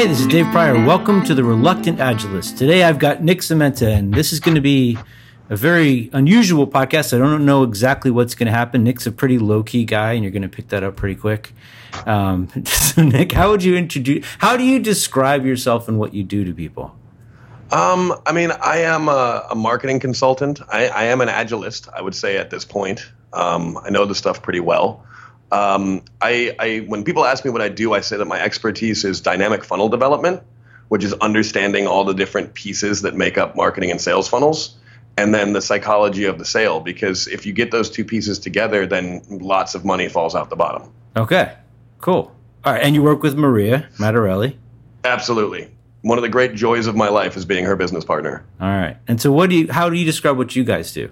Hey, this is Dave Prior. Welcome to the Reluctant Agilist. Today I've got Nick Cementa, and this is going to be a very unusual podcast. I don't know exactly what's going to happen. Nick's a pretty low key guy, and you're going to pick that up pretty quick. Um, so, Nick, how would you introduce? How do you describe yourself and what you do to people? Um, I mean, I am a, a marketing consultant. I, I, am an agilist, I would say at this point. Um, I know the stuff pretty well. Um, I, I, when people ask me what I do, I say that my expertise is dynamic funnel development, which is understanding all the different pieces that make up marketing and sales funnels, and then the psychology of the sale. Because if you get those two pieces together, then lots of money falls out the bottom. Okay, cool. All right, and you work with Maria Matarelli. Absolutely. One of the great joys of my life is being her business partner. All right. And so, what do you? How do you describe what you guys do?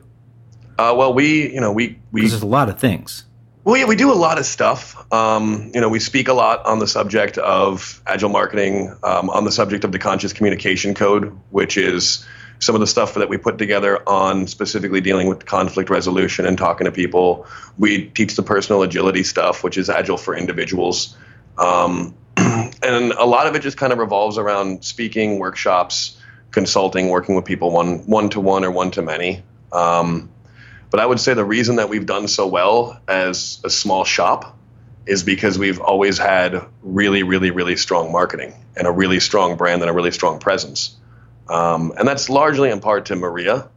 Uh, well, we, you know, we we. There's a lot of things. Well, yeah, we do a lot of stuff. Um, you know, we speak a lot on the subject of agile marketing, um, on the subject of the conscious communication code, which is some of the stuff that we put together on specifically dealing with conflict resolution and talking to people. We teach the personal agility stuff, which is agile for individuals. Um, and a lot of it just kind of revolves around speaking, workshops, consulting, working with people one one to one or one to many. Um, but I would say the reason that we've done so well as a small shop is because we've always had really, really, really strong marketing and a really strong brand and a really strong presence. Um, and that's largely in part to Maria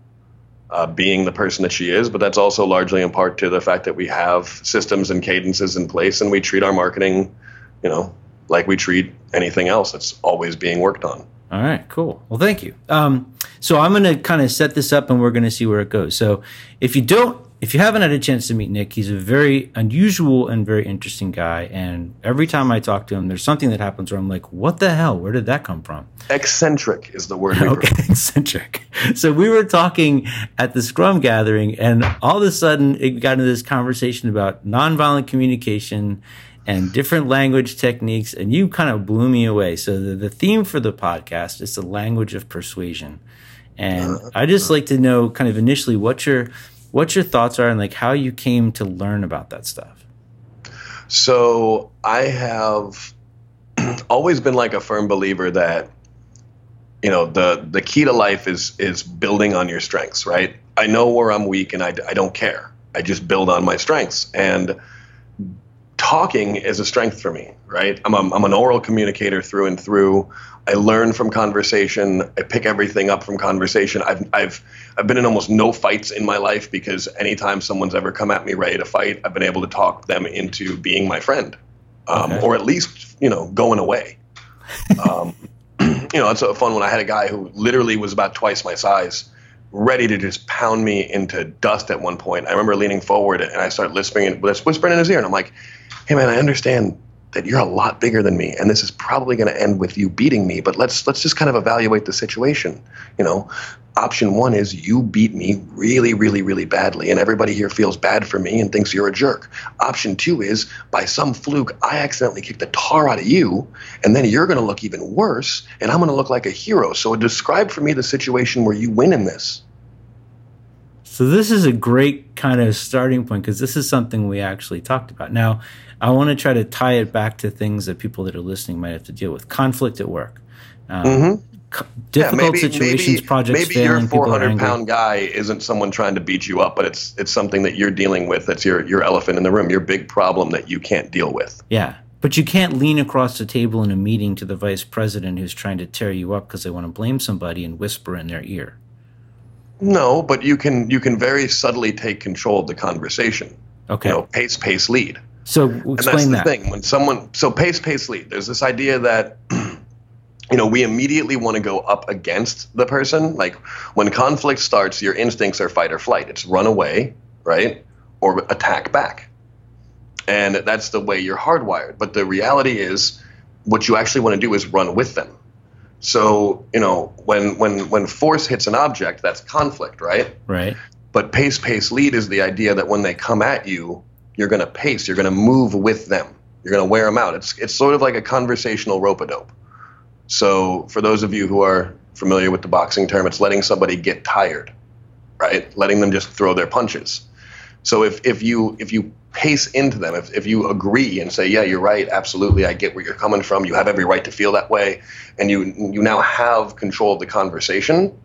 uh, being the person that she is, but that's also largely in part to the fact that we have systems and cadences in place and we treat our marketing, you know, like we treat anything else that's always being worked on. All right, cool. Well, thank you. Um, so I'm going to kind of set this up, and we're going to see where it goes. So if you don't, if you haven't had a chance to meet Nick, he's a very unusual and very interesting guy. And every time I talk to him, there's something that happens where I'm like, "What the hell? Where did that come from?" Eccentric is the word. okay, eccentric. So we were talking at the Scrum gathering, and all of a sudden, it got into this conversation about nonviolent communication and different language techniques, and you kind of blew me away. So the, the theme for the podcast is the language of persuasion, and uh, I just like to know kind of initially what your what your thoughts are and like how you came to learn about that stuff. So I have always been like a firm believer that you know the the key to life is is building on your strengths, right? I know where I'm weak and I, I don't care. I just build on my strengths and talking is a strength for me, right? I'm, a, I'm an oral communicator through and through. I learn from conversation. I pick everything up from conversation. I've, I've, I've been in almost no fights in my life because anytime someone's ever come at me ready to fight, I've been able to talk them into being my friend, um, okay. or at least you know going away. um, you know, it's a fun one. I had a guy who literally was about twice my size, ready to just pound me into dust at one point. I remember leaning forward and I started whispering, whispering in his ear, and I'm like, hey man, I understand that you're a lot bigger than me and this is probably going to end with you beating me but let's let's just kind of evaluate the situation. You know option 1 is you beat me really really really badly and everybody here feels bad for me and thinks you're a jerk. Option 2 is by some fluke I accidentally kicked the tar out of you and then you're going to look even worse and I'm going to look like a hero. So describe for me the situation where you win in this so this is a great kind of starting point because this is something we actually talked about. Now, I want to try to tie it back to things that people that are listening might have to deal with: conflict at work, um, mm-hmm. difficult yeah, maybe, situations, maybe, projects maybe failing. Maybe your 400 pound guy isn't someone trying to beat you up, but it's it's something that you're dealing with. That's your your elephant in the room, your big problem that you can't deal with. Yeah, but you can't lean across the table in a meeting to the vice president who's trying to tear you up because they want to blame somebody and whisper in their ear. No, but you can you can very subtly take control of the conversation. Okay. You know, pace, pace, lead. So explain and that's the that. thing. When someone so pace, pace, lead. There's this idea that you know we immediately want to go up against the person. Like when conflict starts, your instincts are fight or flight. It's run away, right, or attack back, and that's the way you're hardwired. But the reality is, what you actually want to do is run with them so, you know, when when when force hits an object, that's conflict, right? Right. But pace, pace, lead is the idea that when they come at you, you're going to pace, you're going to move with them. You're going to wear them out. It's it's sort of like a conversational rope a dope. So, for those of you who are familiar with the boxing term, it's letting somebody get tired, right? Letting them just throw their punches. So if if you if you pace into them, if, if you agree and say, yeah, you're right, absolutely, I get where you're coming from, you have every right to feel that way, and you you now have control of the conversation,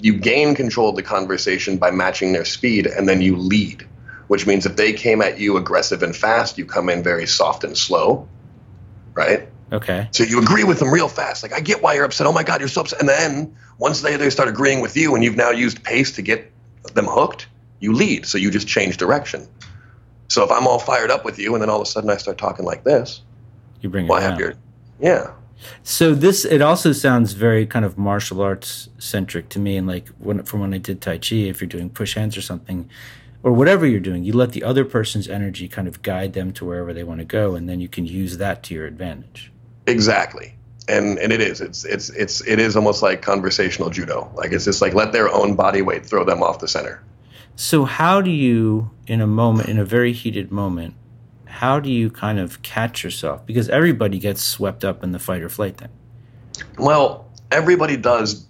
you gain control of the conversation by matching their speed, and then you lead, which means if they came at you aggressive and fast, you come in very soft and slow, right? Okay. So you agree with them real fast. Like, I get why you're upset. Oh my God, you're so upset. And then once they, they start agreeing with you and you've now used pace to get them hooked, you lead. So you just change direction. So if I'm all fired up with you and then all of a sudden I start talking like this, You bring it well, I have your, yeah. So this it also sounds very kind of martial arts centric to me, and like when from when I did Tai Chi, if you're doing push hands or something, or whatever you're doing, you let the other person's energy kind of guide them to wherever they want to go, and then you can use that to your advantage. Exactly. And and it is. It's it's it's it is almost like conversational judo. Like it's just like let their own body weight throw them off the center. So how do you, in a moment, in a very heated moment, how do you kind of catch yourself? Because everybody gets swept up in the fight or flight thing. Well, everybody does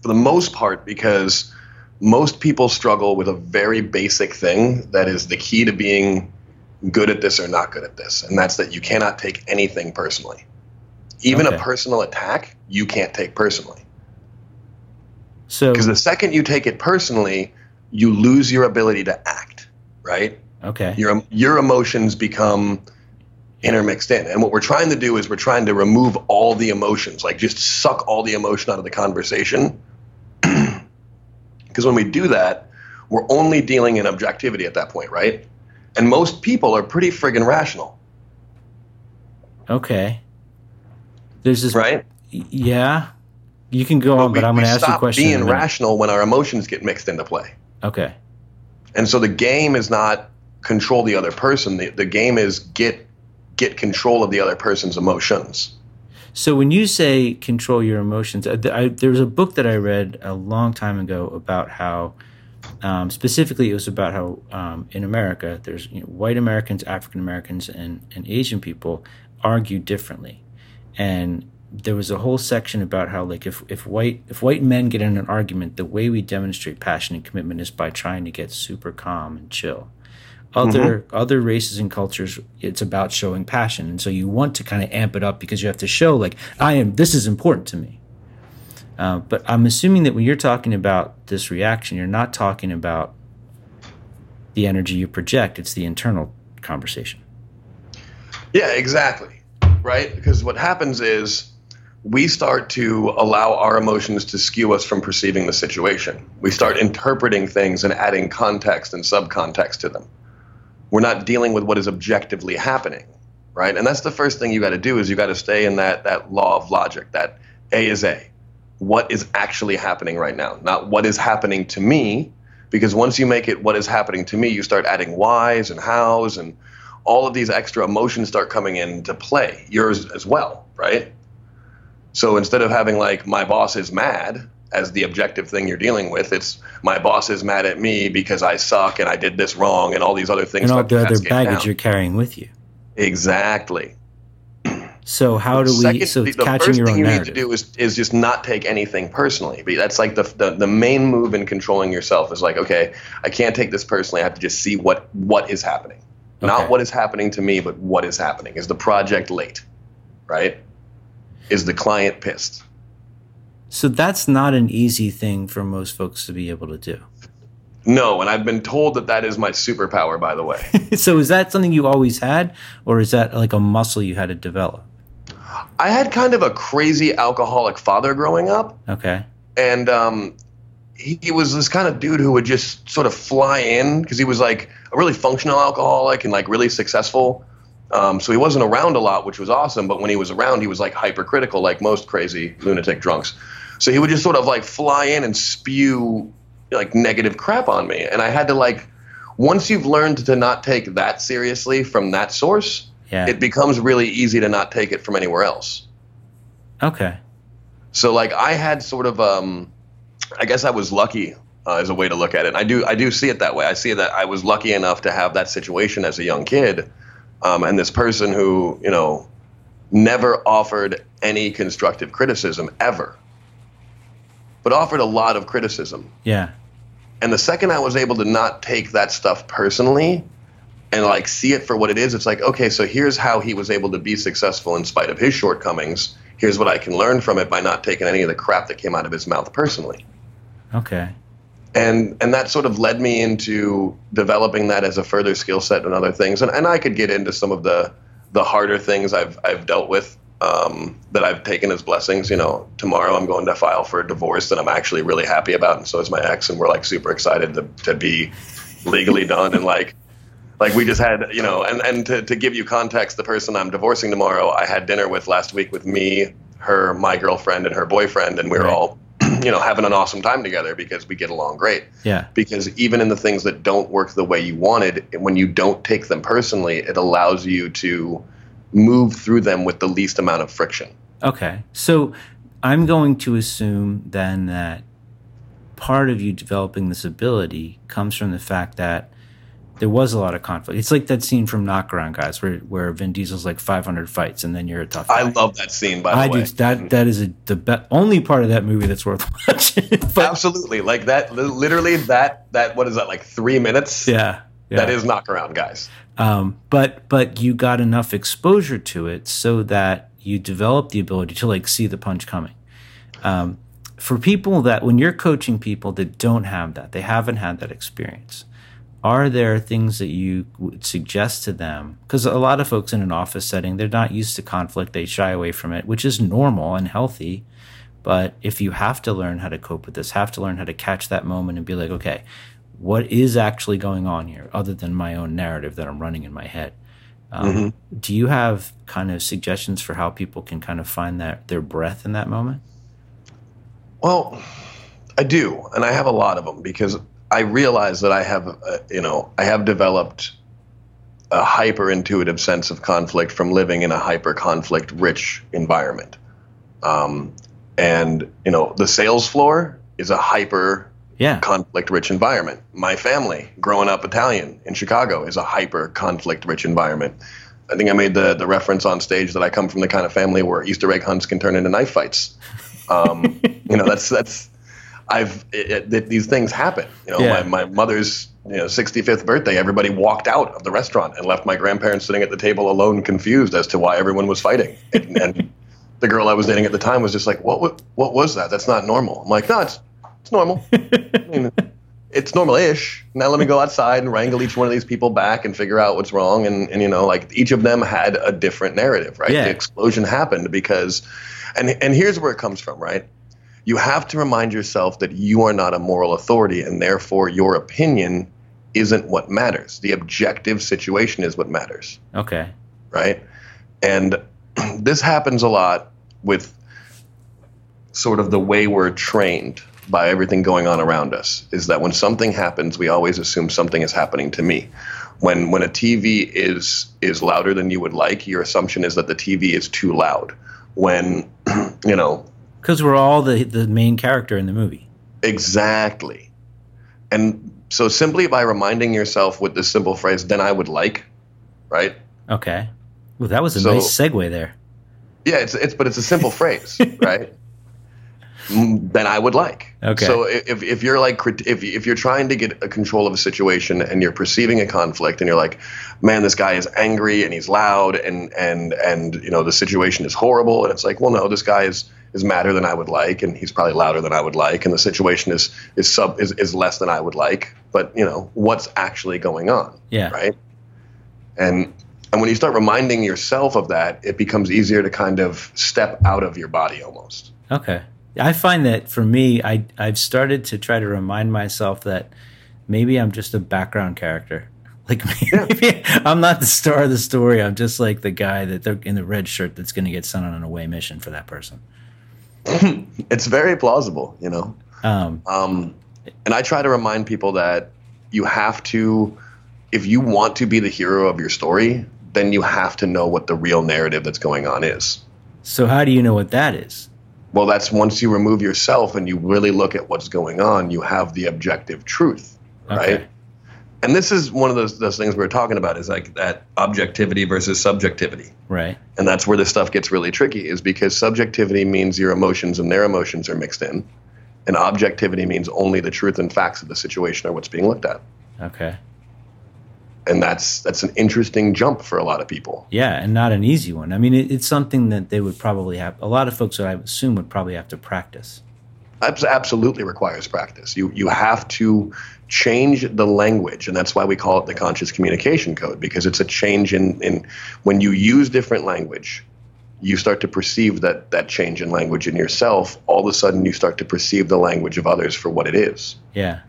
for the most part because most people struggle with a very basic thing that is the key to being good at this or not good at this. And that's that you cannot take anything personally. Even Okay. a personal attack, you can't take personally. So Because the second you take it personally, you lose your ability to act, right? okay, your your emotions become intermixed in. And what we're trying to do is we're trying to remove all the emotions, like just suck all the emotion out of the conversation. Because when we do that, we're only dealing in objectivity at that point, right? And most people are pretty friggin' rational, okay. There's this right? Yeah, you can go on, we, but I'm going to ask you a question. being rational when our emotions get mixed into play. Okay. And so the game is not control the other person. The, the game is get get control of the other person's emotions. So when you say control your emotions, I, I, there was a book that I read a long time ago about how, um, specifically, it was about how um, in America, there's you know, white Americans, African Americans, and, and Asian people argue differently, and there was a whole section about how like if, if white if white men get in an argument, the way we demonstrate passion and commitment is by trying to get super calm and chill. Other other races and cultures, it's about showing passion, and so you want to kind of amp it up because you have to show like I am. This is important to me. Uh, but I'm assuming that when you're talking about this reaction, you're not talking about the energy you project. It's the internal conversation. Yeah, exactly. Right? Because what happens is we start to allow our emotions to skew us from perceiving the situation. We start interpreting things and adding context and subcontext to them. We're not dealing with what is objectively happening, right? And that's the first thing you got to do is you got to stay in that that law of logic that A is A. What is actually happening right now, not what is happening to me, because once you make it what is happening to me, you start adding whys and hows and all of these extra emotions start coming into play, yours as well, right? So instead of having like my boss is mad as the objective thing you're dealing with, it's my boss is mad at me because I suck and I did this wrong and all these other things. and all the other baggage down. you're carrying with you. Exactly. So how do we? Second, so the, catching first your thing own you narrative. need to do is is just not take anything personally. But That's like the, the the main move in controlling yourself is like, okay, I can't take this personally. I have to just see what what is happening, Okay. not what is happening to me, but what is happening. Is the project late, right? Is the client pissed? So that's not an easy thing for most folks to be able to do. No, and I've been told that that is my superpower. By the way, so is that something you always had, or is that like a muscle you had to develop? I had kind of a crazy alcoholic father growing up. Okay. and um, he, he was this kind of dude who would just sort of fly in because he was like a really functional alcoholic and like really successful. Um, so he wasn't around a lot, which was awesome. But when he was around, he was like hypercritical, like most crazy lunatic drunks. So he would just sort of like fly in and spew like negative crap on me, and I had to like. Once you've learned to not take that seriously from that source, Yeah. it becomes really easy to not take it from anywhere else. okay. So like I had sort of um I guess I was lucky uh, as a way to look at it. I do I do see it that way. I see that I was lucky enough to have that situation as a young kid, um, and this person who you know never offered any constructive criticism ever, but offered a lot of criticism. Yeah. And the second I was able to not take that stuff personally and like see it for what it is. It's like, okay, so here's how he was able to be successful in spite of his shortcomings. Here's what I can learn from it by not taking any of the crap that came out of his mouth personally. Okay. And and that sort of led me into developing that as a further skill set and other things. And and I could get into some of the the harder things I've I've dealt with um, that I've taken as blessings. You know, tomorrow I'm going to file for a divorce that I'm actually really happy about, and so is my ex, and we're like super excited to to be legally done and like like we just had you know and and to, to give you context the person i'm divorcing tomorrow i had dinner with last week with me her my girlfriend and her boyfriend and we were Right. all you know having an awesome time together because we get along great Yeah. because even in the things that don't work the way you wanted when you don't take them personally it allows you to move through them with the least amount of friction Okay. So I'm going to assume then that part of you developing this ability comes from the fact that there was a lot of conflict. It's like that scene from Knockaround Guys where, where Vin Diesel's like 500 fights and then you're a tough guy. i love that scene by the way. I way do. That that is a, the be- only part of that movie that's worth watching. but absolutely like that literally that that what is that like three minutes yeah, yeah. that is Knockaround Guys Um, but but you got enough exposure to it so that you develop the ability to like see the punch coming. Um, for people that when you're coaching people that don't have that, they haven't had that experience. Are there things that you would suggest to them? Because a lot of folks in an office setting, they're not used to conflict. They shy away from it, which is normal and healthy. But if you have to learn how to cope with this, have to learn how to catch that moment and be like, okay, what is actually going on here other than my own narrative that I'm running in my head? Um, Do you have kind of suggestions for how people can kind of find that their breath in that moment? Well, I do, and I have a lot of them because I realize that I have, uh, you know, I have developed a hyper intuitive sense of conflict from living in a hyper conflict rich environment. Um, and you know, the sales floor is a hyper Yeah. conflict rich environment. My family, growing up Italian in Chicago, is a hyper conflict rich environment. I think I made the, the reference on stage that I come from the kind of family where Easter egg hunts can turn into knife fights. Um, you know, that's that's I've it, it, these things happen. You know, Yeah. my, my mother's you know 65th birthday, everybody walked out of the restaurant and left my grandparents sitting at the table alone, confused as to why everyone was fighting. And, and the girl I was dating at the time was just like, "What what, what was that? That's not normal." I'm like, "No, it's it's normal. I mean, it's normal-ish. Now let me go outside and wrangle each one of these people back and figure out what's wrong." And and you know, like each of them had a different narrative, right? Yeah. The explosion happened because, and and here's where it comes from, right? You have to remind yourself that you are not a moral authority, and therefore your opinion isn't what matters. The objective situation is what matters Okay. right? And this happens a lot with sort of the way we're trained by everything going on around us is that when something happens, we always assume something is happening to me. When when a TV is is louder than you would like, your assumption is that the TV is too loud. When you know Because we're all the the main character in the movie. exactly, and so simply by reminding yourself with this simple phrase, "Then I would like," right? Okay. Well, that was a So- nice segue there. Yeah, it's it's but it's a simple phrase, right? Mm, Then I would like. Okay. So if if you're like if if you're trying to get a control of a situation and you're perceiving a conflict and you're like, man, this guy is angry and he's loud and and and you know the situation is horrible and it's like, well, no, this guy is is madder than I would like and he's probably louder than I would like and the situation is is sub is, is less than I would like. But you know what's actually going on Yeah. right? And and when you start reminding yourself of that, it becomes easier to kind of step out of your body almost. Okay. I find that for me, I I've started to try to remind myself that maybe I'm just a background character. Like maybe I'm not the star of the story. I'm just like the guy that they're in the red shirt that's going to get sent on an away mission for that person. It's very plausible, you know. Um, Um, and I try to remind people that you have to, if you want to be the hero of your story, then you have to know what the real narrative that's going on is. so how do you know what that is? Well, that's once you remove yourself and you really look at what's going on, you have the objective truth, Okay. right? And this is one of those, those things we were talking about is like that objectivity versus subjectivity. Right. And that's where this stuff gets really tricky is because subjectivity means your emotions and their emotions are mixed in. And objectivity means only the truth and facts of the situation are what's being looked at. Okay. and that's that's an interesting jump for a lot of people. Yeah, and not an easy one. I mean, it, it's something that they would probably have. A lot of folks that I assume would probably have to practice. Absolutely requires practice. You you have to change the language, and that's why we call it the conscious communication code because it's a change in in when you use different language. You start to perceive that that change in language in yourself. All of a sudden, you start to perceive the language of others for what it is. Yeah,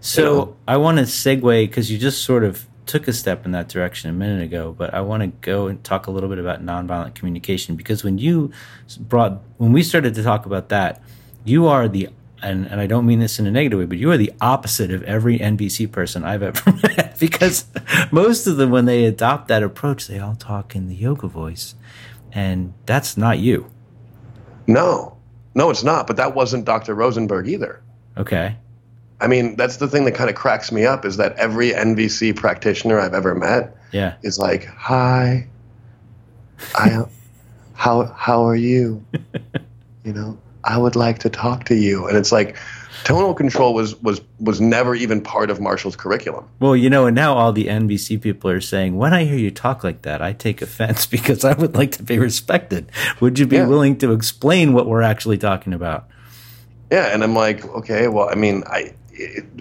so you know? I want to segue because you just sort of took a step in that direction a minute ago, but I want to go and talk a little bit about nonviolent communication because when you brought when we started to talk about that, you are the and, and I don't mean this in a negative way, but you are the opposite of every NVC person I've ever met because most of them when they adopt that approach, they all talk in the yoga voice. And that's not you. No. No, it's not, but that wasn't Dr. Rosenberg either. Okay. I mean, that's the thing that kind of cracks me up is that every NVC practitioner I've ever met yeah. is like, "Hi, I, how how are you? you know, I would like to talk to you." And it's like, tonal control was was was never even part of Marshall's curriculum. Well, you know, and now all the NVC people are saying, "When I hear you talk like that, I take offense because I would like to be respected. Would you be yeah. willing to explain what we're actually talking about?" Yeah, and I'm like, okay, well, I mean, I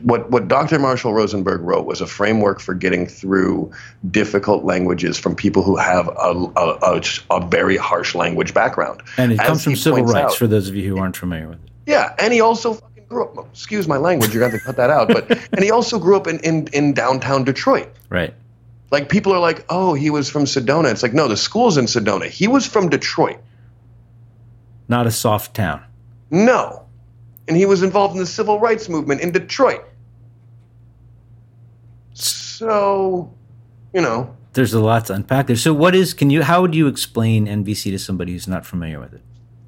what what Dr. Marshall Rosenberg wrote was a framework for getting through difficult languages from people who have a, a, a, a very harsh language background. And it As comes from civil rights, out, for those of you who aren't familiar with it. Yeah, and he also fucking grew up. Excuse my language, you're gonna have to cut that out. But and he also grew up in, in in downtown Detroit. Right. Like people are like, oh, he was from Sedona. It's like no, the school's in Sedona. He was from Detroit. Not a soft town. No and he was involved in the civil rights movement in Detroit. So, you know, there's a lot to unpack there. So, what is? Can you? How would you explain NVC to somebody who's not familiar with it?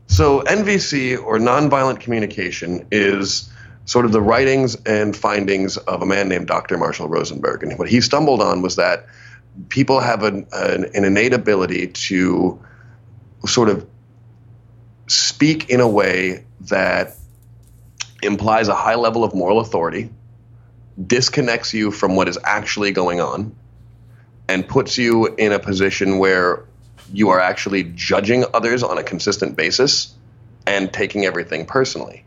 So, NVC or nonviolent communication is sort of the writings and findings of a man named Dr. Marshall Rosenberg, and what he stumbled on was that people have an, an, an innate ability to sort of speak in a way that implies a high level of moral authority, disconnects you from what is actually going on, and puts you in a position where you are actually judging others on a consistent basis and taking everything personally.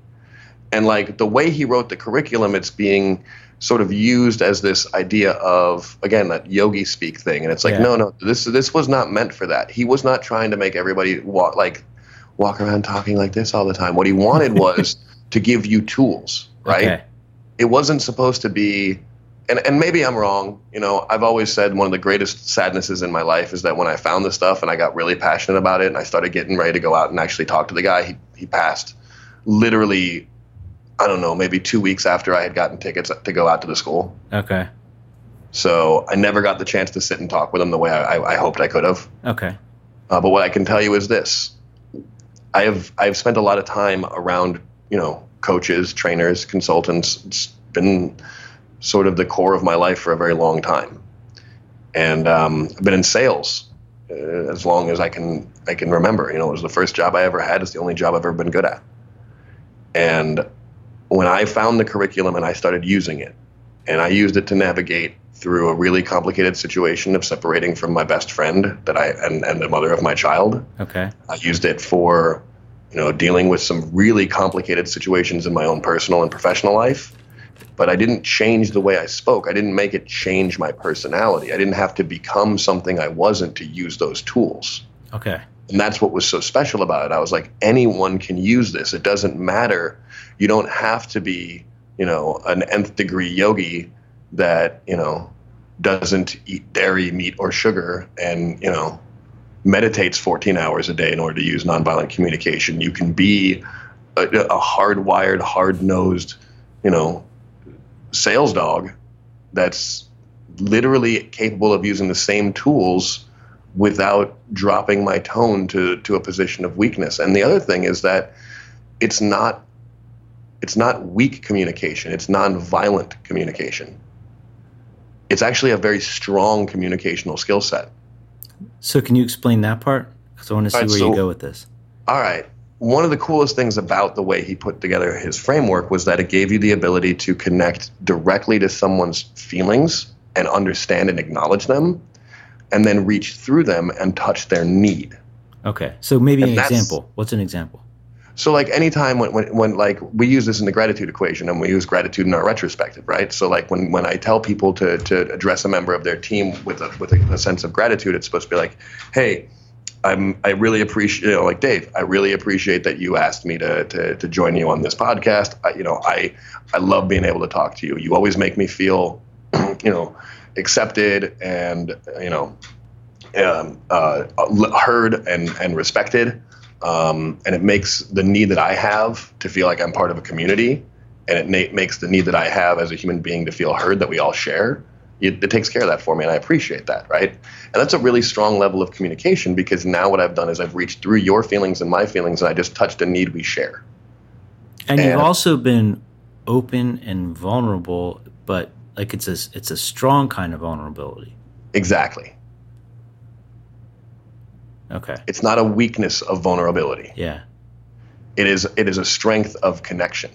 And like the way he wrote the curriculum, it's being sort of used as this idea of again that yogi speak thing and it's like yeah. no no this this was not meant for that he was not trying to make everybody walk like walk around talking like this all the time what he wanted was to give you tools, right? Okay. It wasn't supposed to be and, and maybe I'm wrong. You know, I've always said one of the greatest sadnesses in my life is that when I found this stuff and I got really passionate about it and I started getting ready to go out and actually talk to the guy, he, he passed literally, I don't know, maybe two weeks after I had gotten tickets to go out to the school. Okay. So I never got the chance to sit and talk with him the way I, I, I hoped I could have. Okay. Uh, but what I can tell you is this: I have I've spent a lot of time around you know, coaches, trainers, consultants. It's been sort of the core of my life for a very long time, and um, I've been in sales uh, as long as I can I can remember. You know, it was the first job I ever had. It's the only job I've ever been good at. And when I found the curriculum and I started using it, and I used it to navigate through a really complicated situation of separating from my best friend that I and, and the mother of my child. Okay. I used it for you know, dealing with some really complicated situations in my own personal and professional life. But I didn't change the way I spoke. I didn't make it change my personality. I didn't have to become something I wasn't to use those tools. Okay. And that's what was so special about it. I was like, anyone can use this. It doesn't matter. You don't have to be, you know, an nth degree yogi that, you know, doesn't eat dairy, meat, or sugar and, you know, meditates 14 hours a day in order to use nonviolent communication. You can be a, a hardwired, hard nosed, you know, sales dog that's literally capable of using the same tools without dropping my tone to, to a position of weakness. And the other thing is that it's not it's not weak communication, it's nonviolent communication. It's actually a very strong communicational skill set. So, can you explain that part? Because I want to see right, where so, you go with this. All right. One of the coolest things about the way he put together his framework was that it gave you the ability to connect directly to someone's feelings and understand and acknowledge them, and then reach through them and touch their need. Okay. So maybe and an example. What's an example? So like anytime when, when, when like we use this in the gratitude equation and we use gratitude in our retrospective, right? So like when, when I tell people to, to address a member of their team with a, with a, a sense of gratitude, it's supposed to be like, Hey, I'm, I really appreciate, you know, like Dave, I really appreciate that you asked me to, to, to join you on this podcast. I, you know, I, I love being able to talk to you. You always make me feel, you know, accepted and, you know, um, uh, heard and, and respected. Um, and it makes the need that I have to feel like I'm part of a community, and it na- makes the need that I have as a human being to feel heard that we all share. It, it, takes care of that for me, and I appreciate that, right? And that's a really strong level of communication because now what I've done is I've reached through your feelings and my feelings, and I just touched a need we share. And, and you've also been open and vulnerable, but like it's a it's a strong kind of vulnerability. Exactly. Okay. It's not a weakness of vulnerability. Yeah. It is it is a strength of connection.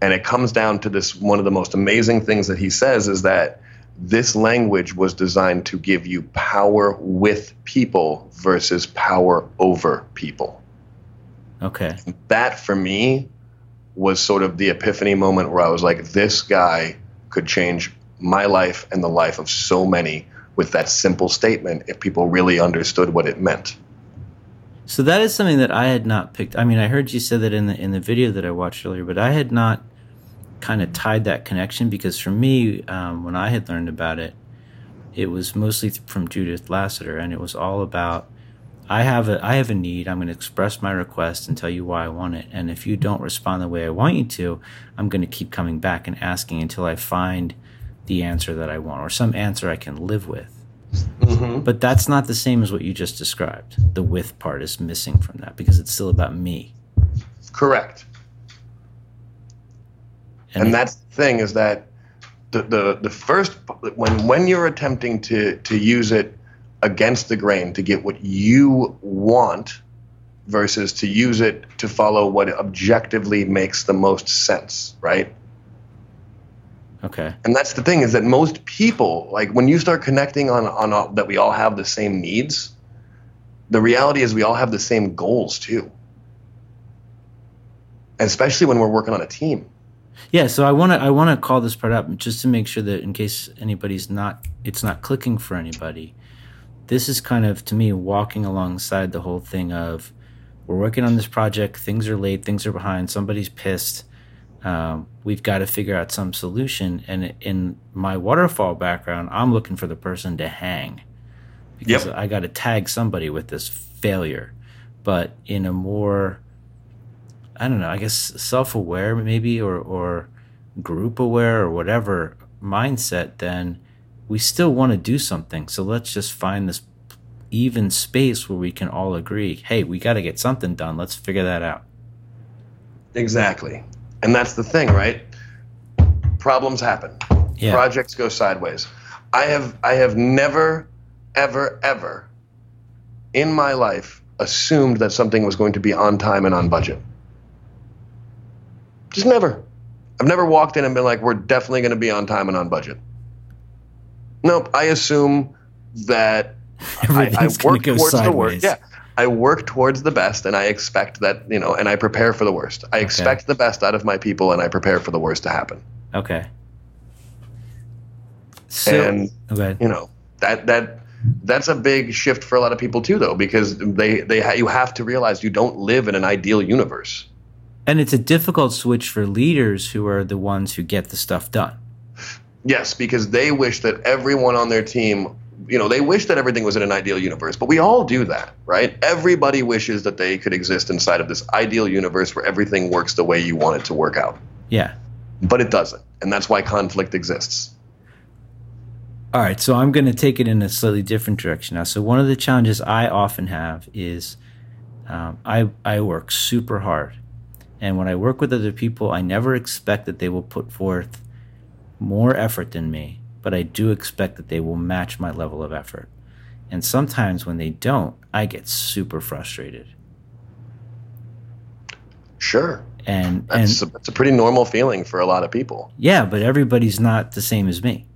And it comes down to this one of the most amazing things that he says is that this language was designed to give you power with people versus power over people. Okay. That for me was sort of the epiphany moment where I was like, this guy could change my life and the life of so many with that simple statement if people really understood what it meant. So that is something that I had not picked. I mean, I heard you say that in the in the video that I watched earlier, but I had not kind of tied that connection because for me, um, when I had learned about it, it was mostly from Judith Lasater, and it was all about I have a I have a need. I'm going to express my request and tell you why I want it. And if you don't respond the way I want you to, I'm going to keep coming back and asking until I find the answer that I want or some answer I can live with. Mm-hmm. But that's not the same as what you just described. The with part is missing from that because it's still about me. Correct. And, and that's the thing is that the, the, the first when when you're attempting to to use it against the grain to get what you want versus to use it to follow what objectively makes the most sense, right? Okay. And that's the thing is that most people, like when you start connecting on on all, that we all have the same needs, the reality is we all have the same goals too. And especially when we're working on a team. Yeah, so I want to I want to call this part up just to make sure that in case anybody's not it's not clicking for anybody. This is kind of to me walking alongside the whole thing of we're working on this project, things are late, things are behind, somebody's pissed um, we've got to figure out some solution. And in my waterfall background, I'm looking for the person to hang because yep. I got to tag somebody with this failure. But in a more, I don't know, I guess self aware maybe or, or group aware or whatever mindset, then we still want to do something. So let's just find this even space where we can all agree hey, we got to get something done. Let's figure that out. Exactly. And that's the thing, right? Problems happen. Yeah. Projects go sideways. I have I have never ever ever in my life assumed that something was going to be on time and on budget. Just never. I've never walked in and been like, we're definitely going to be on time and on budget. Nope. I assume that I, I work towards sideways. the work. Yeah. I work towards the best and I expect that, you know, and I prepare for the worst. I okay. expect the best out of my people and I prepare for the worst to happen. Okay. So, and okay. you know, that that that's a big shift for a lot of people too though because they they ha- you have to realize you don't live in an ideal universe. And it's a difficult switch for leaders who are the ones who get the stuff done. Yes, because they wish that everyone on their team you know, they wish that everything was in an ideal universe, but we all do that, right? Everybody wishes that they could exist inside of this ideal universe where everything works the way you want it to work out. Yeah. But it doesn't. And that's why conflict exists. All right. So I'm going to take it in a slightly different direction now. So, one of the challenges I often have is um, I, I work super hard. And when I work with other people, I never expect that they will put forth more effort than me but I do expect that they will match my level of effort. And sometimes when they don't, I get super frustrated. Sure. And that's, and a, that's a pretty normal feeling for a lot of people. Yeah, but everybody's not the same as me.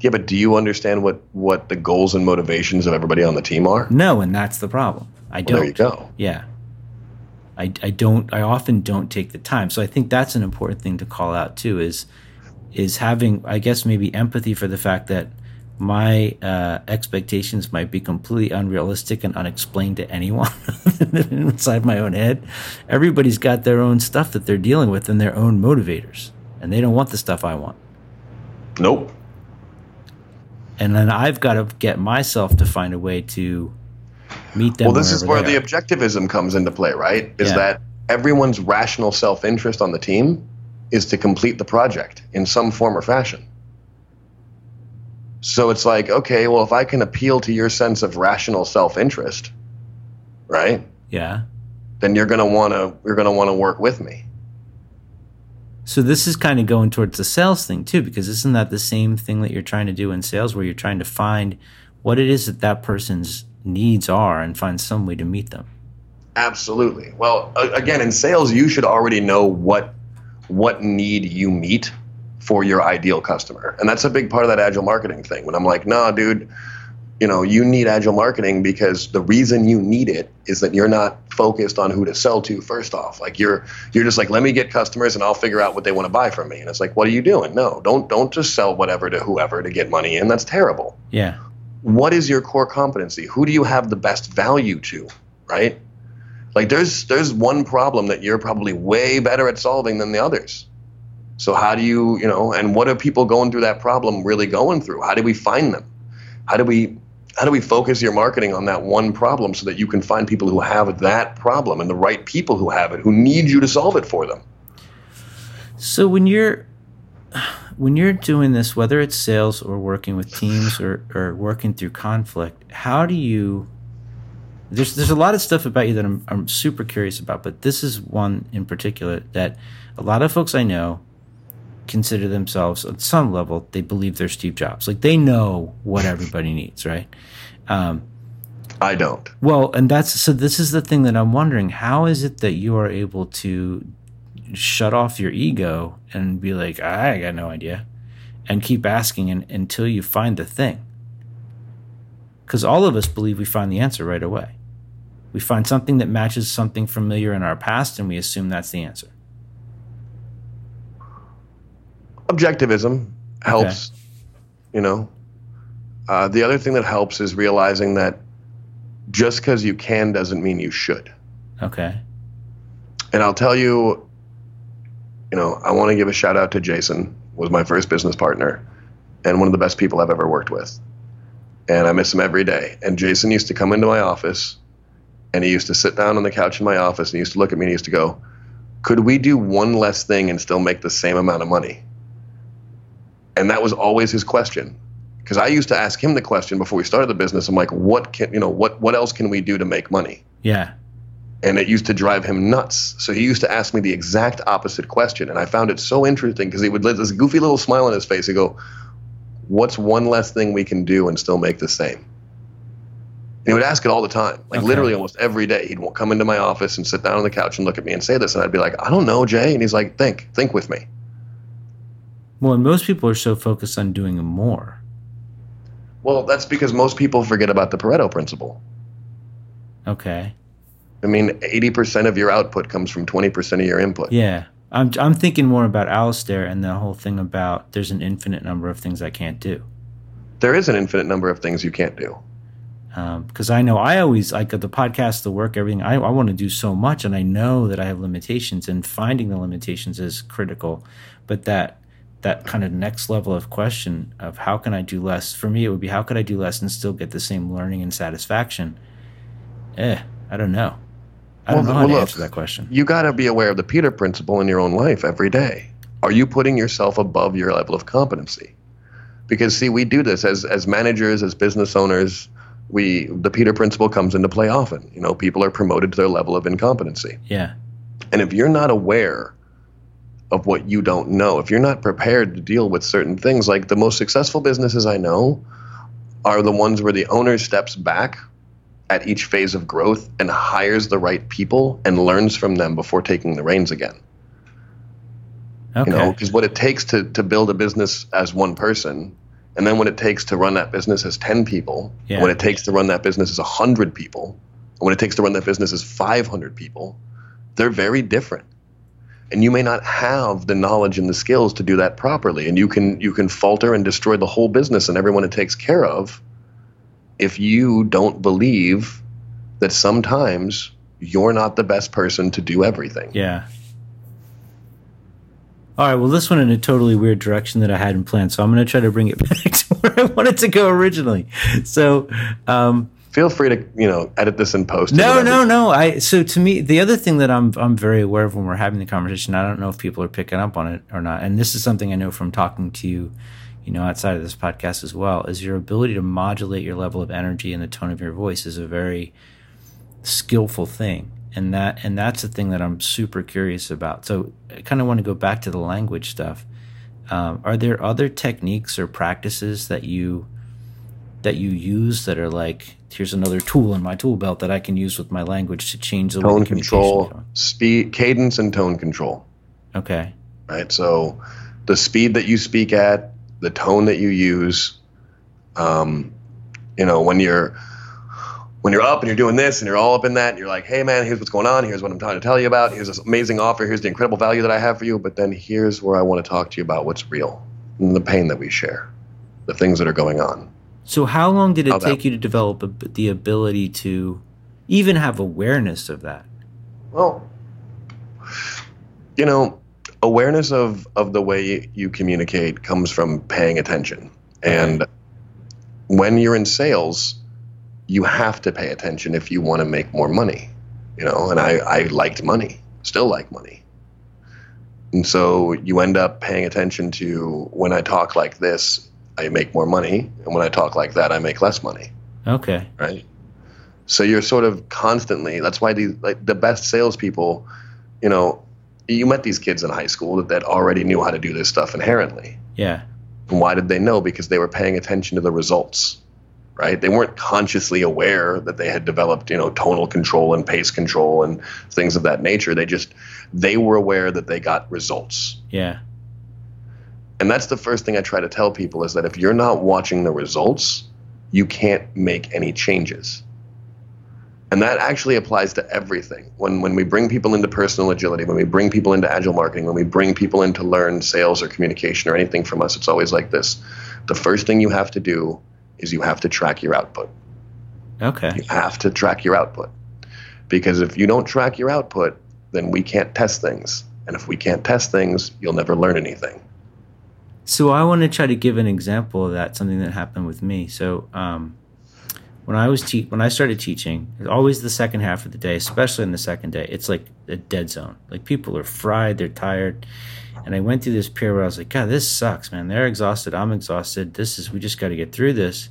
Yeah, but do you understand what what the goals and motivations of everybody on the team are? No, and that's the problem. I Well, don't. there you go. Yeah. I, I don't I often don't take the time. So I think that's an important thing to call out too is is having I guess maybe empathy for the fact that my uh, expectations might be completely unrealistic and unexplained to anyone inside my own head. Everybody's got their own stuff that they're dealing with and their own motivators, and they don't want the stuff I want. Nope. And then I've got to get myself to find a way to meet them. Well, this is where the are. objectivism comes into play, right? Is Yeah. that everyone's rational self interest on the team is to complete the project in some form or fashion. So it's like, okay, well, if I can appeal to your sense of rational self interest, right, yeah. then you're gonna wanna you're gonna wanna work with me. So this is kind of going towards the sales thing too, because isn't that the same thing that you're trying to do in sales, where you're trying to find what it is that that person's needs are and find some way to meet them? Absolutely. Well, again, in sales, you should already know what what need you meet for your ideal customer, and that's a big part of that agile marketing thing. When I'm like, nah, dude, you know, you need agile marketing because the reason you need it is that you're not focused on who to sell to. First off, like you're you're just like, let me get customers and I'll figure out what they want to buy from me. And it's like, what are you doing? No, don't don't just sell whatever to whoever to get money in. That's terrible Yeah. what is your core competency? Who do you have the best value to, right? Like there's there's one problem that you're probably way better at solving than the others. So how do you, you know, and what are people going through that problem really going through? How do we find them? How do we how do we focus your marketing on that one problem so that you can find people who have that problem and the right people who have it who need you to solve it for them? So when you're when you're doing this, whether it's sales or working with teams or, or working through conflict, how do you there's there's a lot of stuff about you that I'm I'm super curious about, but this is one in particular that a lot of folks I know consider themselves on some level they believe they're Steve Jobs. Like they know what everybody needs, right? Um, I don't. well, and that's so. This is the thing that I'm wondering: how is it that you are able to shut off your ego and be like, "I got no idea," and keep asking and, until you find the thing? Because all of us believe we find the answer right away. We find something that matches something familiar in our past, and we assume that's the answer. objectivism helps you know. Uh, the other thing that helps is realizing that just because you can doesn't mean you should. Okay. and i'll tell you you know i want to give a shout out to jason was my first business partner and one of the best people i've ever worked with. And i miss him every day. And jason used to come into my office and he used to sit down on the couch in my office and he used to look at me and he used to go could we do one less thing and still make the same amount of money? And that was always his question because i used to ask him the question before we started the business. I'm like what can you know what what else can we do to make money? Yeah. and it used to drive him nuts. So he used to ask me the exact opposite question and i found it so interesting because he would let this goofy little smile on his face and go what's one less thing we can do and still make the same and he would ask it all the time like Okay. literally almost every day he'd come into my office and sit down on the couch and look at me and say this and i'd be like i don't know jay and he's like think think with me Well, and most people are so focused on doing more. well that's because most people forget about the pareto principle Okay. I mean, 80% of your output comes from 20% of your input. Yeah. I'm I'm thinking more about Alistair and the whole thing about there's an infinite number of things I can't do. There is an infinite number of things you can't do. Because I know I always like the podcast, the work, everything. I, I want to do so much, and I know that I have limitations, and finding the limitations is critical. But that that kind of next level of question of how can I do less for me, it would be how could I do less and still get the same learning and satisfaction. Eh, I don't know. I don't Well, know how well, to look, answer that question. You got to be aware of the Peter principle in your own life every day. Are you putting yourself above your level of competency? Because see, we do this as as managers, as business owners. We the Peter principle comes into play often. You know, people are promoted to their level of incompetency. Yeah, And if you're not aware of what you don't know, if you're not prepared to deal with certain things, like the most successful businesses I know are the ones where the owner steps back at each phase of growth and hires the right people and learns from them before taking the reins again. okay, You know, because what it takes to, to build a business as one person and then what it takes to run that business as 10 people, Yeah. what it takes to run that business as 100 people, and what it takes to run that business as 500 people, they're very different. And you may not have the knowledge and the skills to do that properly, and you can you can falter and destroy the whole business and everyone it takes care of if you don't believe that sometimes you're not the best person to do everything. Yeah. All right. Well, this went in a totally weird direction that I hadn't planned, so I'm going to try to bring it back to where I wanted to go originally. So, um, Feel free to you know edit this in post. no, no, no. I so to me, the other thing that I'm I'm very aware of when we're having the conversation, I don't know if people are picking up on it or not, and this is something I know from talking to you, you know, outside of this podcast as well, is your ability to modulate your level of energy and the tone of your voice is a very skillful thing and that and that's the thing that i'm super curious about so i kind of want to go back to the language stuff um, are there other techniques or practices that you that you use that are like here's another tool in my tool belt that i can use with my language to change the way Tone communication control, speed, cadence, and tone control. okay right? So the speed that you speak at, the tone that you use, um, you know, when you're when you're up and you're doing this and you're all up in that, and you're like, hey man, here's what's going on. Here's what I'm trying to tell you about. Here's this amazing offer. Here's the incredible value that I have for you. But then here's where I want to talk to you about what's real and the pain that we share, the things that are going on. so how long did it How that- take you to develop the ability to even have awareness of that Well, you know, awareness of of the way you communicate comes from paying attention. And when you're in sales, you have to pay attention if you want to make more money. You know, and I I liked money, still like money. And so you end up paying attention to when I talk like this, I make more money, and when I talk like that, I make less money okay right? So you're sort of constantly. That's why these like the best salespeople, you know, you met these kids in high school that, that already knew how to do this stuff inherently. yeah And why did they know? Because they were paying attention to the results, right? They weren't consciously aware that they had developed, you know, tonal control and pace control and things of that nature. They just they were aware that they got results. yeah And that's the first thing I try to tell people is that if you're not watching the results, you can't make any changes. And that actually applies to everything. When when we bring people into personal agility, when we bring people into agile marketing, when we bring people in to learn sales or communication or anything from us, it's always like this. The first thing you have to do is you have to track your output. okay You have to track your output. Because if you don't track your output, then we can't test things. And if we can't test things, you'll never learn anything. So I want to try to give an example of that, something that happened with me. So um, when I was te- when I started teaching, always the second half of the day, especially in the second day, it's like a dead zone. Like people are fried, they're tired. And I went through this period where I was like, God, this sucks, man. They're exhausted. I'm exhausted. This is we just got to get through this.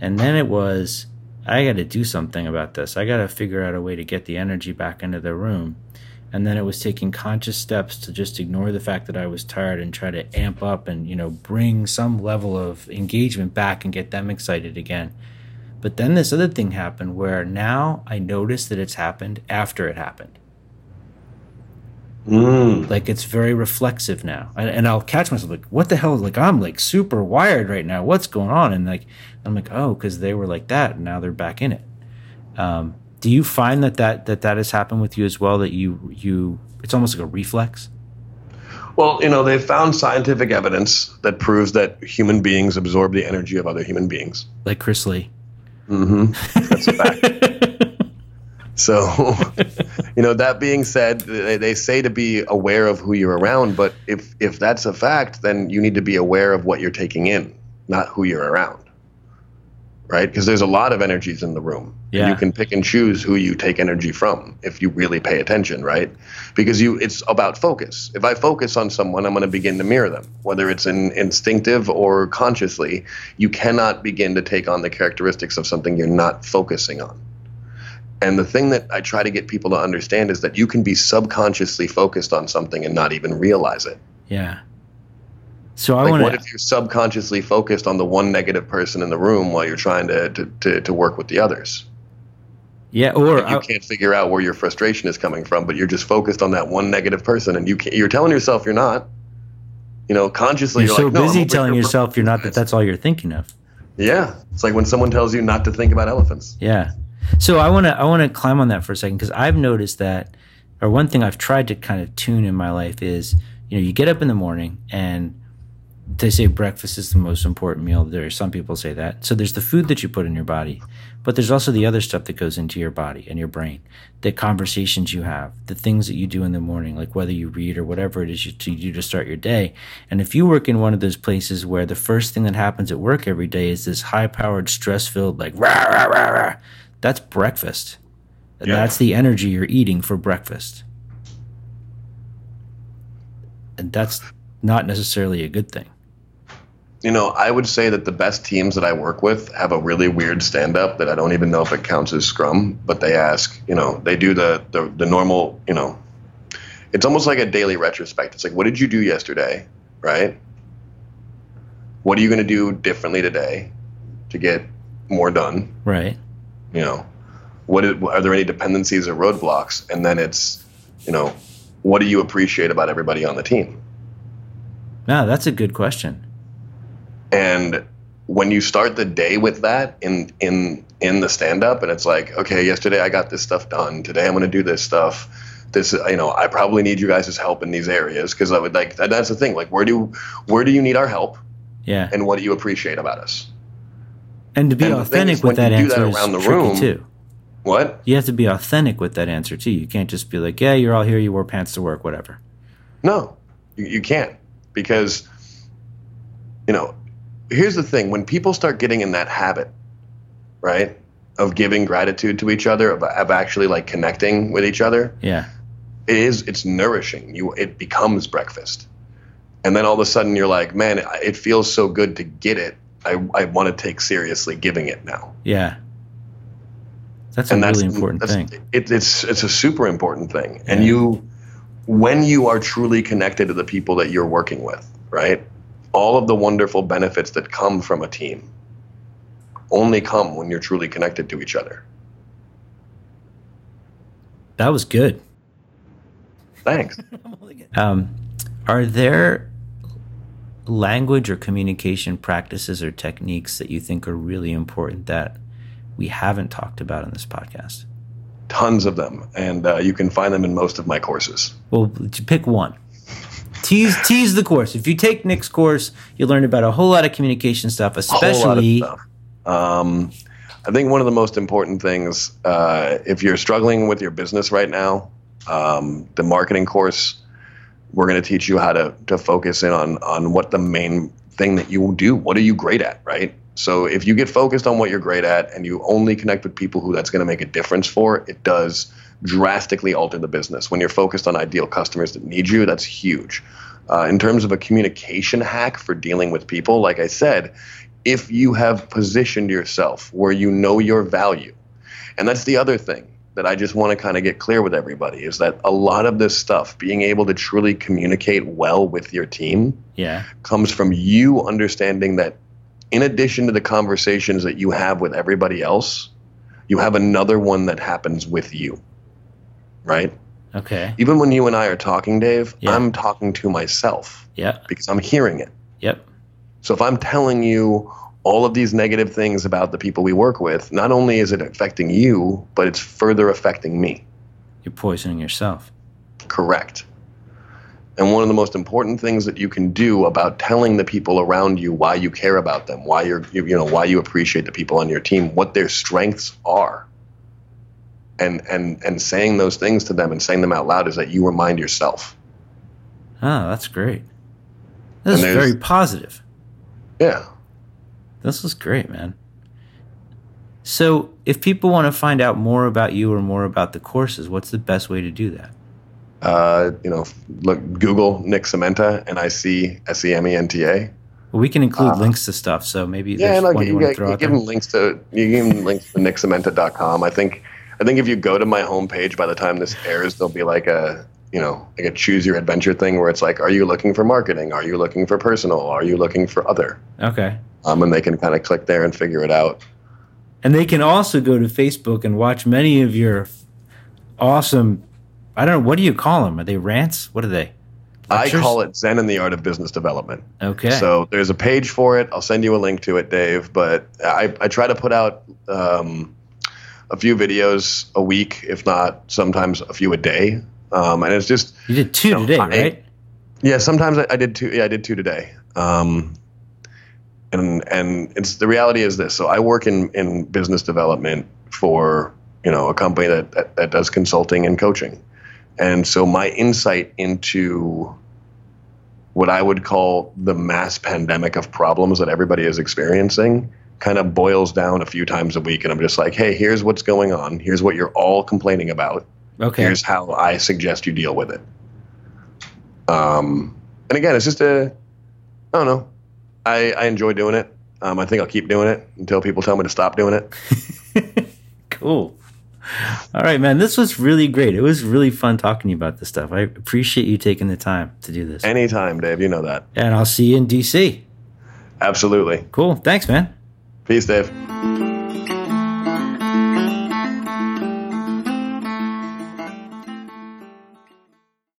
And then it was, I got to do something about this. I got to figure out a way to get the energy back into the room. And then it was taking conscious steps to just ignore the fact that I was tired and try to amp up and, you know, bring some level of engagement back and get them excited again. But then this other thing happened where now I notice that it's happened after it happened. Mm. Like it's very reflexive now. And, and I'll catch myself like, what the hell? Like I'm like super wired right now. What's going on? And like, I'm like, oh, because they were like that and now they're back in it. Um, do you find that, that that that has happened with you as well? That you you it's almost like a reflex. Well, you know, they've found scientific evidence that proves that human beings absorb the energy of other human beings. like Chris Lee. Mm-hmm. That's a fact. So, you know, that being said, they, they say to be aware of who you're around, but if if that's a fact, then you need to be aware of what you're taking in, not who you're around. Right? Because there's a lot of energies in the room. Yeah. And you can pick and choose who you take energy from if you really pay attention, right? Because you it's about focus. If I focus on someone, I'm going to begin to mirror them, whether it's in instinctive or consciously. You cannot begin to take on the characteristics of something you're not focusing on. And the thing that I try to get people to understand is that you can be subconsciously focused on something and not even realize it. Yeah. So I Like, want what if you're subconsciously focused on the one negative person in the room while you're trying to, to, to, to work with the others? Yeah, or you I, can't figure out where your frustration is coming from, but you're just focused on that one negative person, and you can't, you're telling yourself you're not, you know, consciously You're, you're, so like, no, busy over telling yourself you're not that that's all you're thinking of. Yeah, it's like when someone tells you not to think about elephants. Yeah. So I want to I want to climb on that for a second because I've noticed that, or one thing I've tried to kind of tune in my life is, you know, you get up in the morning and they say breakfast is the most important meal. There are some people say that. So there's the food that you put in your body, but there's also the other stuff that goes into your body and your brain, the conversations you have, the things that you do in the morning, like whether you read or whatever it is you, you do to start your day. And if you work in one of those places where the first thing that happens at work every day is this high powered, stress filled, like rah, rah, rah, rah, that's breakfast. Yeah. that's the energy you're eating for breakfast. And that's not necessarily a good thing. You know, I would say that the best teams that I work with have a really weird stand up that I don't even know if it counts as scrum, but they ask, you know, they do the, the, the normal, you know, it's almost like a daily retrospect. It's like, what did you do yesterday? Right? What are you going to do differently today to get more done? Right. You know, what are there any dependencies or roadblocks? And then it's, you know, what do you appreciate about everybody on the team? No, that's a good question. and when you start the day with that in in in the stand up and it's like okay yesterday i got this stuff done today i'm going to do this stuff this you know i probably need you guys' help in these areas because i would like that, that's the thing like where do where do you need our help Yeah. and what do you appreciate about us And to be and authentic with that answer is around the tricky room- too. what You have to be authentic with that answer too. You can't just be like, "Yeah, you're all here. You wore pants to work, whatever." No, you, you can't because, you know, here's the thing: when people start getting in that habit, right, of giving gratitude to each other, of, of actually like connecting with each other, Yeah. it is it's nourishing. You it becomes breakfast, and then all of a sudden you're like, man, it feels so good to get it. I I want to take seriously giving it now, Yeah. That's a and that's really important that's, thing. It, it's it's a super important thing, and you when you are truly connected to the people that you're working with, right? All of the wonderful benefits that come from a team only come when you're truly connected to each other. That was good. Thanks. Um, are there language or communication practices or techniques that you think are really important that we haven't talked about in this podcast? Tons of them, and uh, you can find them in most of my courses. Well, pick one. Tease tease the course. If you take Nick's course, you learn about a whole lot of communication stuff, A whole lot of especially stuff. Um, I think one of the most important things, uh, if you're struggling with your business right now, um, the marketing course, we're going to teach you how to to focus in on on what the main thing that you will do. What are you great at, right? So if you get focused on what you're great at and you only connect with people who that's going to make a difference for, it does drastically alter the business. When you're focused on ideal customers that need you, that's huge. Uh, in terms of a communication hack for dealing with people, like I said, if you have positioned yourself where you know your value, and that's the other thing that I just want to kind of get clear with everybody is that a lot of this stuff, being able to truly communicate well with your team, yeah, comes from you understanding that in addition to the conversations that you have with everybody else, you have another one that happens with you. Right? okay, Even when you and I are talking, Dave, Yeah. I'm talking to myself yeah, because I'm hearing it. yep, So if I'm telling you all of these negative things about the people we work with, not only is it affecting you, but it's further affecting me. you're poisoning yourself. Correct. And one of the most important things that you can do about telling the people around you why you care about them, why you're you, you know why you appreciate the people on your team, what their strengths are. And and and saying those things to them and saying them out loud is that you remind yourself. Oh, that's great. This is very positive. Yeah. This is great, man. So, if people want to find out more about you or more about the courses, what's the best way to do that? Uh, you know, look Google Nick Sementa N I C S E M E N T A. Well, we can include links to stuff, so maybe Uh, Yeah, there's no, one you, you want to you, out give there. them links to you give them links to nicsementa.com. I think I think if you go to my homepage by the time this airs, there'll be like a you know like a choose your adventure thing where it's like, are you looking for marketing? Are you looking for personal? Are you looking for other? Okay. Um, and they can kind of click there and figure it out. And they can also go to Facebook and watch many of your awesome, I don't know, what do you call them? Are they rants? What are they? I call it Zen and the Art of Business Development. Okay. So there's a page for it. I'll send you a link to it, Dave. But I, I try to put out um, a few videos a week, if not sometimes a few a day. Um, and it's just you did two you know, today, I, right? Yeah, sometimes I, I, did two. Yeah, I did two today. Um, and and it's the reality is this. So I work in in business development for you know a company that, that, that does consulting and coaching, and so my insight into what I would call the mass pandemic of problems that everybody is experiencing kind of boils down a few times a week and I'm just like, "Hey, here's what's going on. Here's what you're all complaining about. Okay. Here's how I suggest you deal with it." Um and again, it's just a I don't know. I I enjoy doing it. Um, I think I'll keep doing it until people tell me to stop doing it. cool. All right, man. This was really great. It was really fun talking to you about this stuff. I appreciate you taking the time to do this. Anytime, Dave. You know that. And I'll see you in DC. Absolutely. Cool. Thanks, man. Peace, Dave.